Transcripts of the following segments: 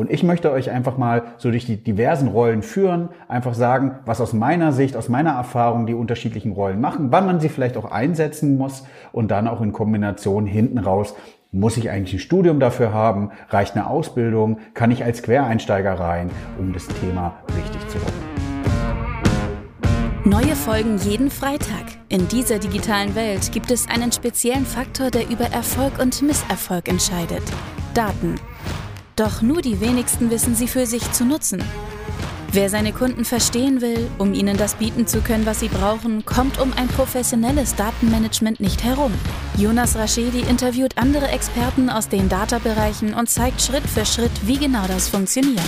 Und ich möchte euch einfach mal so durch die diversen Rollen führen, einfach sagen, was aus meiner Sicht, aus meiner Erfahrung die unterschiedlichen Rollen machen, wann man sie vielleicht auch einsetzen muss und dann auch in Kombination hinten raus. Muss ich eigentlich ein Studium dafür haben? Reicht eine Ausbildung? Kann ich als Quereinsteiger rein, um das Thema richtig zu rocken? Neue Folgen jeden Freitag. In dieser digitalen Welt gibt es einen speziellen Faktor, der über Erfolg und Misserfolg entscheidet. Daten. Doch nur die wenigsten wissen sie für sich zu nutzen. Wer seine Kunden verstehen will, um ihnen das bieten zu können, was sie brauchen, kommt um ein professionelles Datenmanagement nicht herum. Jonas Raschedi interviewt andere Experten aus den Data-Bereichen und zeigt Schritt für Schritt, wie genau das funktioniert.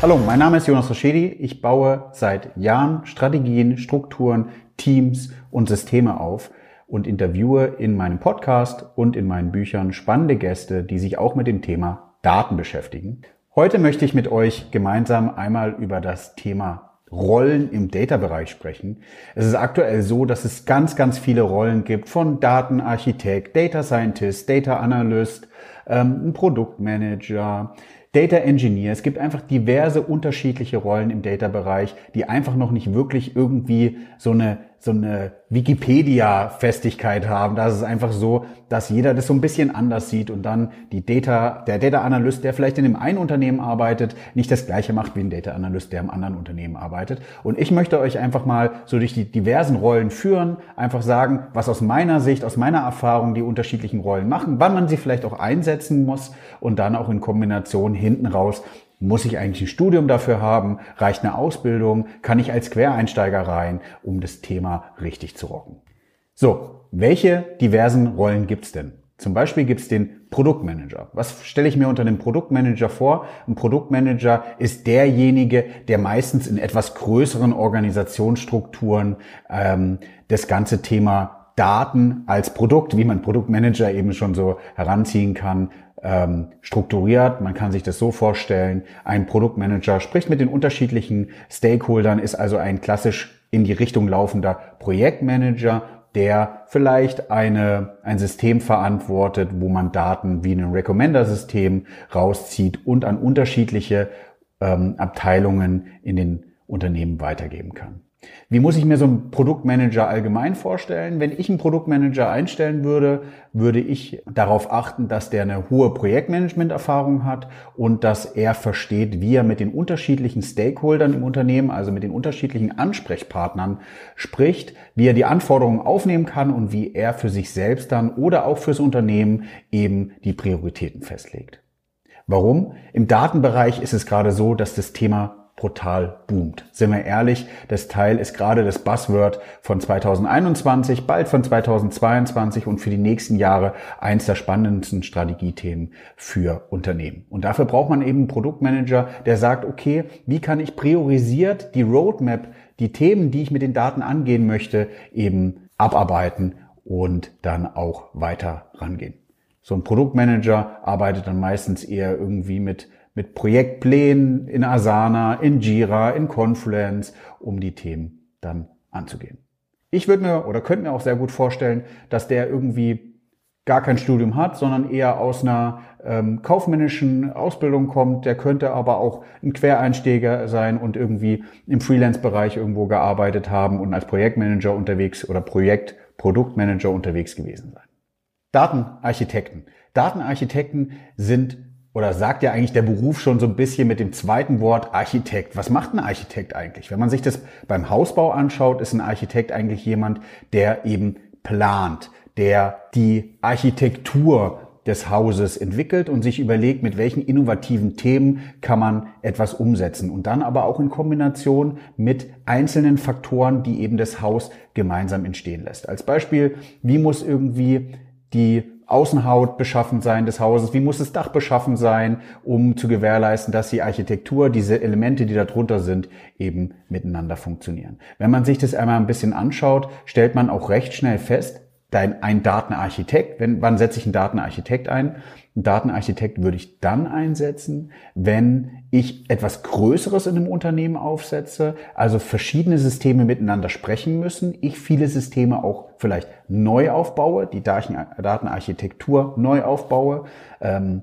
Hallo, mein Name ist Jonas Raschedi. Ich baue seit Jahren Strategien, Strukturen, Teams und Systeme auf und interviewe in meinem Podcast und in meinen Büchern spannende Gäste, die sich auch mit dem Thema Daten beschäftigen. Heute möchte ich mit euch gemeinsam einmal über das Thema Rollen im Data-Bereich sprechen. Es ist aktuell so, dass es ganz, ganz viele Rollen gibt von Datenarchitekt, Data Scientist, Data Analyst, ähm, Produktmanager, Data Engineer. Es gibt einfach diverse unterschiedliche Rollen im Data-Bereich, die einfach noch nicht wirklich irgendwie so eine so eine Wikipedia-Festigkeit haben. Da ist einfach so, dass jeder das so ein bisschen anders sieht und dann die Data, der Data Analyst, der vielleicht in dem einen Unternehmen arbeitet, nicht das gleiche macht wie ein Data Analyst, der im anderen Unternehmen arbeitet. Und ich möchte euch einfach mal so durch die diversen Rollen führen, einfach sagen, was aus meiner Sicht, aus meiner Erfahrung die unterschiedlichen Rollen machen, wann man sie vielleicht auch einsetzen muss und dann auch in Kombination hinten raus muss ich eigentlich ein Studium dafür haben? Reicht eine Ausbildung? Kann ich als Quereinsteiger rein, um das Thema richtig zu rocken? So, welche diversen Rollen gibt's denn? Zum Beispiel gibt's den Produktmanager. Was stelle ich mir unter dem Produktmanager vor? Ein Produktmanager ist derjenige, der meistens in etwas größeren Organisationsstrukturen ähm, das ganze Thema Daten als Produkt, wie man Produktmanager eben schon so heranziehen kann, ähm, strukturiert. Man kann sich das so vorstellen, ein Produktmanager spricht mit den unterschiedlichen Stakeholdern, ist also ein klassisch in die Richtung laufender Projektmanager, der vielleicht eine, ein System verantwortet, wo man Daten wie ein Recommender-System rauszieht und an unterschiedliche ähm, Abteilungen in den Unternehmen weitergeben kann. Wie muss ich mir so einen Produktmanager allgemein vorstellen? Wenn ich einen Produktmanager einstellen würde, würde ich darauf achten, dass der eine hohe Projektmanagement-Erfahrung hat und dass er versteht, wie er mit den unterschiedlichen Stakeholdern im Unternehmen, also mit den unterschiedlichen Ansprechpartnern spricht, wie er die Anforderungen aufnehmen kann und wie er für sich selbst dann oder auch fürs Unternehmen eben die Prioritäten festlegt. Warum? Im Datenbereich ist es gerade so, dass das Thema brutal boomt. Sind wir ehrlich, das Teil ist gerade das Buzzword von 2021, bald von 2022 und für die nächsten Jahre eins der spannendsten Strategiethemen für Unternehmen. Und dafür braucht man eben einen Produktmanager, der sagt, okay, wie kann ich priorisiert die Roadmap, die Themen, die ich mit den Daten angehen möchte, eben abarbeiten und dann auch weiter rangehen. So ein Produktmanager arbeitet dann meistens eher irgendwie mit mit Projektplänen in Asana, in Jira, in Confluence, um die Themen dann anzugehen. Ich würde mir oder könnte mir auch sehr gut vorstellen, dass der irgendwie gar kein Studium hat, sondern eher aus einer ähm, kaufmännischen Ausbildung kommt. Der könnte aber auch ein Quereinsteiger sein und irgendwie im Freelance-Bereich irgendwo gearbeitet haben und als Projektmanager unterwegs oder Projekt-Produktmanager unterwegs gewesen sein. Datenarchitekten. Datenarchitekten sind oder sagt ja eigentlich der Beruf schon so ein bisschen mit dem zweiten Wort Architekt. Was macht ein Architekt eigentlich? Wenn man sich das beim Hausbau anschaut, ist ein Architekt eigentlich jemand, der eben plant, der die Architektur des Hauses entwickelt und sich überlegt, mit welchen innovativen Themen kann man etwas umsetzen und dann aber auch in Kombination mit einzelnen Faktoren, die eben das Haus gemeinsam entstehen lässt. Als Beispiel, wie muss irgendwie die Außenhaut beschaffen sein des Hauses? Wie muss das Dach beschaffen sein, um zu gewährleisten, dass die Architektur, diese Elemente, die da drunter sind, eben miteinander funktionieren? Wenn man sich das einmal ein bisschen anschaut, stellt man auch recht schnell fest, dein, ein Datenarchitekt. Wenn, wann setze ich einen Datenarchitekt ein? Einen Datenarchitekt würde ich dann einsetzen, wenn ich etwas Größeres in einem Unternehmen aufsetze, also verschiedene Systeme miteinander sprechen müssen, ich viele Systeme auch vielleicht neu aufbaue, die Datenarchitektur neu aufbaue, ähm,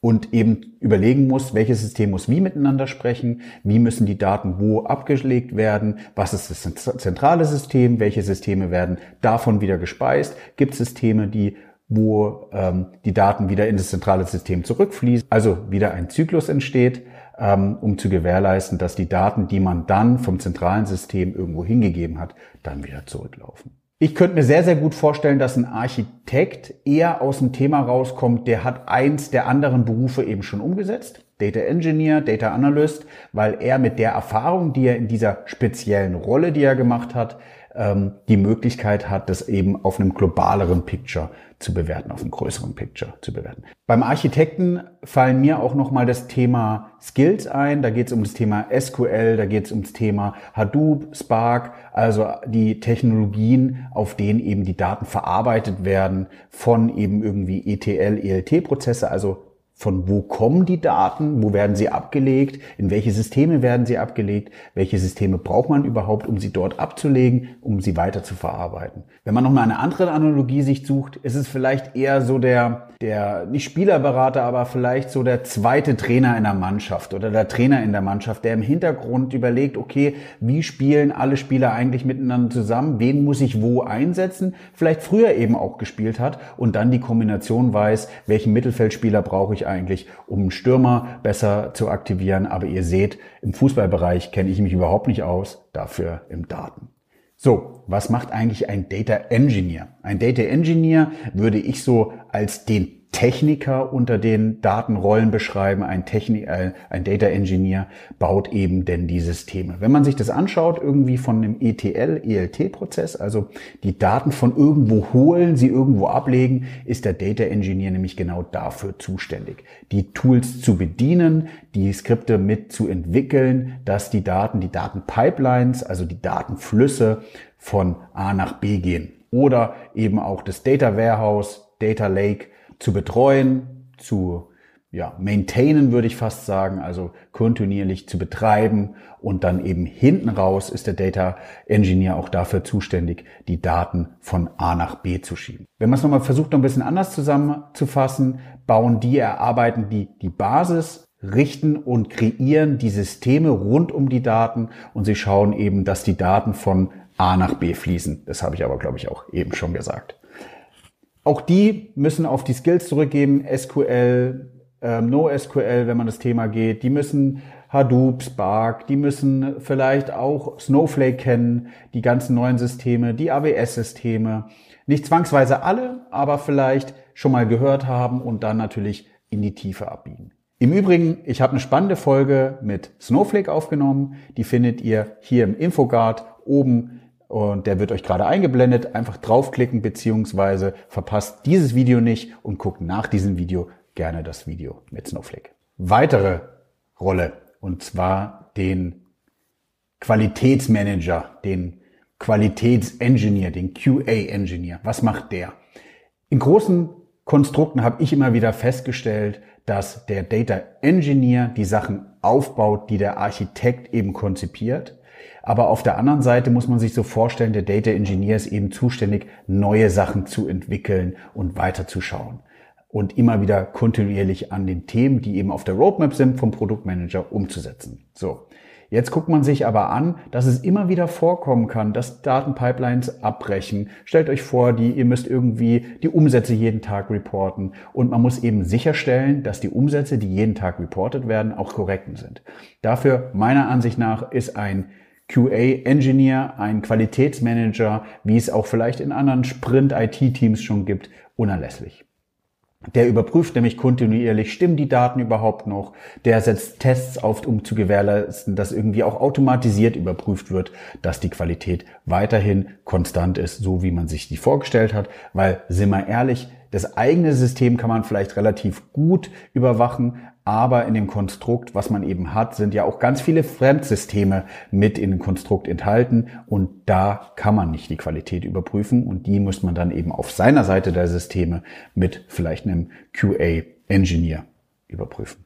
und eben überlegen muss, welches System muss wie miteinander sprechen, wie müssen die Daten wo abgelegt werden, was ist das zentrale System, welche Systeme werden davon wieder gespeist, gibt es Systeme, die wo ähm, die Daten wieder in das zentrale System zurückfließen, also wieder ein Zyklus entsteht, ähm, um zu gewährleisten, dass die Daten, die man dann vom zentralen System irgendwo hingegeben hat, dann wieder zurücklaufen. Ich könnte mir sehr, sehr gut vorstellen, dass ein Architekt eher aus dem Thema rauskommt, der hat eins der anderen Berufe eben schon umgesetzt. Data Engineer, Data Analyst, weil er mit der Erfahrung, die er in dieser speziellen Rolle, die er gemacht hat, ähm, die Möglichkeit hat, das eben auf einem globaleren Picture zu bewerten, auf einem größeren Picture zu bewerten. Beim Architekten fallen mir auch nochmal das Thema Skills ein. Da geht es um das Thema SQL, da geht es ums Thema Hadoop, Spark, also die Technologien, auf denen eben die Daten verarbeitet werden von eben irgendwie ETL, ELT-Prozesse, also von wo kommen die Daten, wo werden sie abgelegt, in welche Systeme werden sie abgelegt, welche Systeme braucht man überhaupt, um sie dort abzulegen, um sie weiter zu verarbeiten. Wenn man nochmal eine andere Analogie sich sucht, ist es vielleicht eher so der, der, nicht Spielerberater, aber vielleicht so der zweite Trainer in der Mannschaft oder der Trainer in der Mannschaft, der im Hintergrund überlegt, okay, wie spielen alle Spieler eigentlich miteinander zusammen, wen muss ich wo einsetzen, vielleicht früher eben auch gespielt hat und dann die Kombination weiß, welchen Mittelfeldspieler brauche ich eigentlich, um Stürmer besser zu aktivieren. Aber ihr seht, im Fußballbereich kenne ich mich überhaupt nicht aus, dafür im Daten. So, was macht eigentlich ein Data Engineer? Ein Data Engineer würde ich so als den Techniker unter den Datenrollen beschreiben. Ein, Technik, äh, ein Data Engineer baut eben denn die Systeme. Wenn man sich das anschaut, irgendwie von einem ETL, ELT-Prozess, also die Daten von irgendwo holen, sie irgendwo ablegen, ist der Data Engineer nämlich genau dafür zuständig. Die Tools zu bedienen, die Skripte mit zu entwickeln, dass die Daten, die Datenpipelines, also die Datenflüsse von A nach B gehen. Oder eben auch das Data Warehouse, Data Lake, zu betreuen, zu ja, maintainen würde ich fast sagen, also kontinuierlich zu betreiben und dann eben hinten raus ist der Data Engineer auch dafür zuständig, die Daten von A nach B zu schieben. Wenn man es nochmal versucht, noch ein bisschen anders zusammenzufassen, bauen die, erarbeiten die die Basis, richten und kreieren die Systeme rund um die Daten und sie schauen eben, dass die Daten von A nach B fließen. Das habe ich aber, glaube ich, auch eben schon gesagt. Auch die müssen auf die Skills zurückgeben, SQL, ähm, NoSQL, wenn man das Thema geht. Die müssen Hadoop, Spark, die müssen vielleicht auch Snowflake kennen, die ganzen neuen Systeme, die AWS-Systeme. Nicht zwangsweise alle, aber vielleicht schon mal gehört haben und dann natürlich in die Tiefe abbiegen. Im Übrigen, ich habe eine spannende Folge mit Snowflake aufgenommen. Die findet ihr hier im Infogard oben und der wird euch gerade eingeblendet. Einfach draufklicken beziehungsweise verpasst dieses Video nicht und guckt nach diesem Video gerne das Video mit Snowflake. Weitere Rolle und zwar den Qualitätsmanager, den Qualitätsengineer, den QA-Engineer. Was macht der? In großen Konstrukten habe ich immer wieder festgestellt, dass der Data Engineer die Sachen aufbaut, die der Architekt eben konzipiert aber auf der anderen Seite muss man sich so vorstellen, der Data Engineer ist eben zuständig, neue Sachen zu entwickeln und weiterzuschauen und immer wieder kontinuierlich an den Themen, die eben auf der Roadmap sind, vom Produktmanager umzusetzen. So. Jetzt guckt man sich aber an, dass es immer wieder vorkommen kann, dass Datenpipelines abbrechen. Stellt euch vor, die, ihr müsst irgendwie die Umsätze jeden Tag reporten und man muss eben sicherstellen, dass die Umsätze, die jeden Tag reportet werden, auch korrekt sind. Dafür, meiner Ansicht nach, ist ein QA-Engineer, ein Qualitätsmanager, wie es auch vielleicht in anderen Sprint-IT-Teams schon gibt, unerlässlich. Der überprüft nämlich kontinuierlich, stimmen die Daten überhaupt noch? Der setzt Tests auf, um zu gewährleisten, dass irgendwie auch automatisiert überprüft wird, dass die Qualität weiterhin konstant ist, so wie man sich die vorgestellt hat. Weil, sind wir ehrlich, Das eigene System kann man vielleicht relativ gut überwachen, aber in dem Konstrukt, was man eben hat, sind ja auch ganz viele Fremdsysteme mit in dem Konstrukt enthalten und da kann man nicht die Qualität überprüfen und die muss man dann eben auf seiner Seite der Systeme mit vielleicht einem QA-Engineer überprüfen.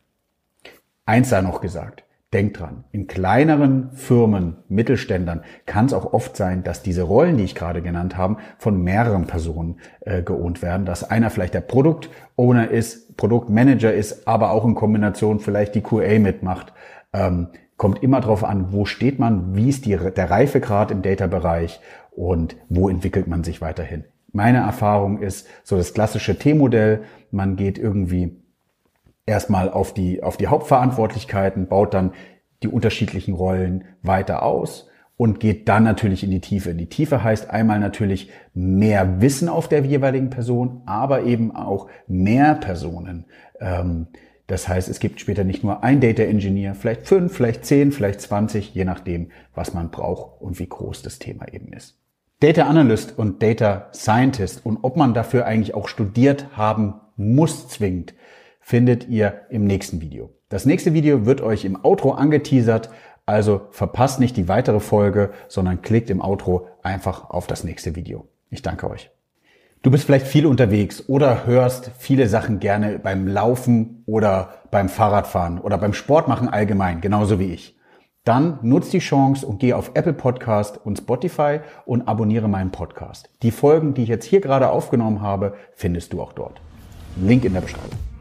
Eins sei noch gesagt. Denkt dran, in kleineren Firmen, Mittelständern kann es auch oft sein, dass diese Rollen, die ich gerade genannt habe, von mehreren Personen äh, geohnt werden. Dass einer vielleicht der Produktowner ist, Produktmanager ist, aber auch in Kombination vielleicht die QA mitmacht. Ähm, kommt immer darauf an, wo steht man, wie ist die, der Reifegrad im Data-Bereich und wo entwickelt man sich weiterhin. Meine Erfahrung ist so das klassische T-Modell. Man geht irgendwie erstmal auf die, auf die Hauptverantwortlichkeiten, baut dann die unterschiedlichen Rollen weiter aus und geht dann natürlich in die Tiefe. Die Tiefe heißt einmal natürlich mehr Wissen auf der jeweiligen Person, aber eben auch mehr Personen. Ähm, das heißt, es gibt später nicht nur ein Data Engineer, vielleicht fünf, vielleicht zehn, vielleicht zwanzig, je nachdem, was man braucht und wie groß das Thema eben ist. Data Analyst und Data Scientist und ob man dafür eigentlich auch studiert haben muss zwingend, findet ihr im nächsten Video. Das nächste Video wird euch im Outro angeteasert, also verpasst nicht die weitere Folge, sondern klickt im Outro einfach auf das nächste Video. Ich danke euch. Du bist vielleicht viel unterwegs oder hörst viele Sachen gerne beim Laufen oder beim Fahrradfahren oder beim Sportmachen allgemein, genauso wie ich. Dann nutz die Chance und geh auf Apple Podcast und Spotify und abonniere meinen Podcast. Die Folgen, die ich jetzt hier gerade aufgenommen habe, findest du auch dort. Link in der Beschreibung.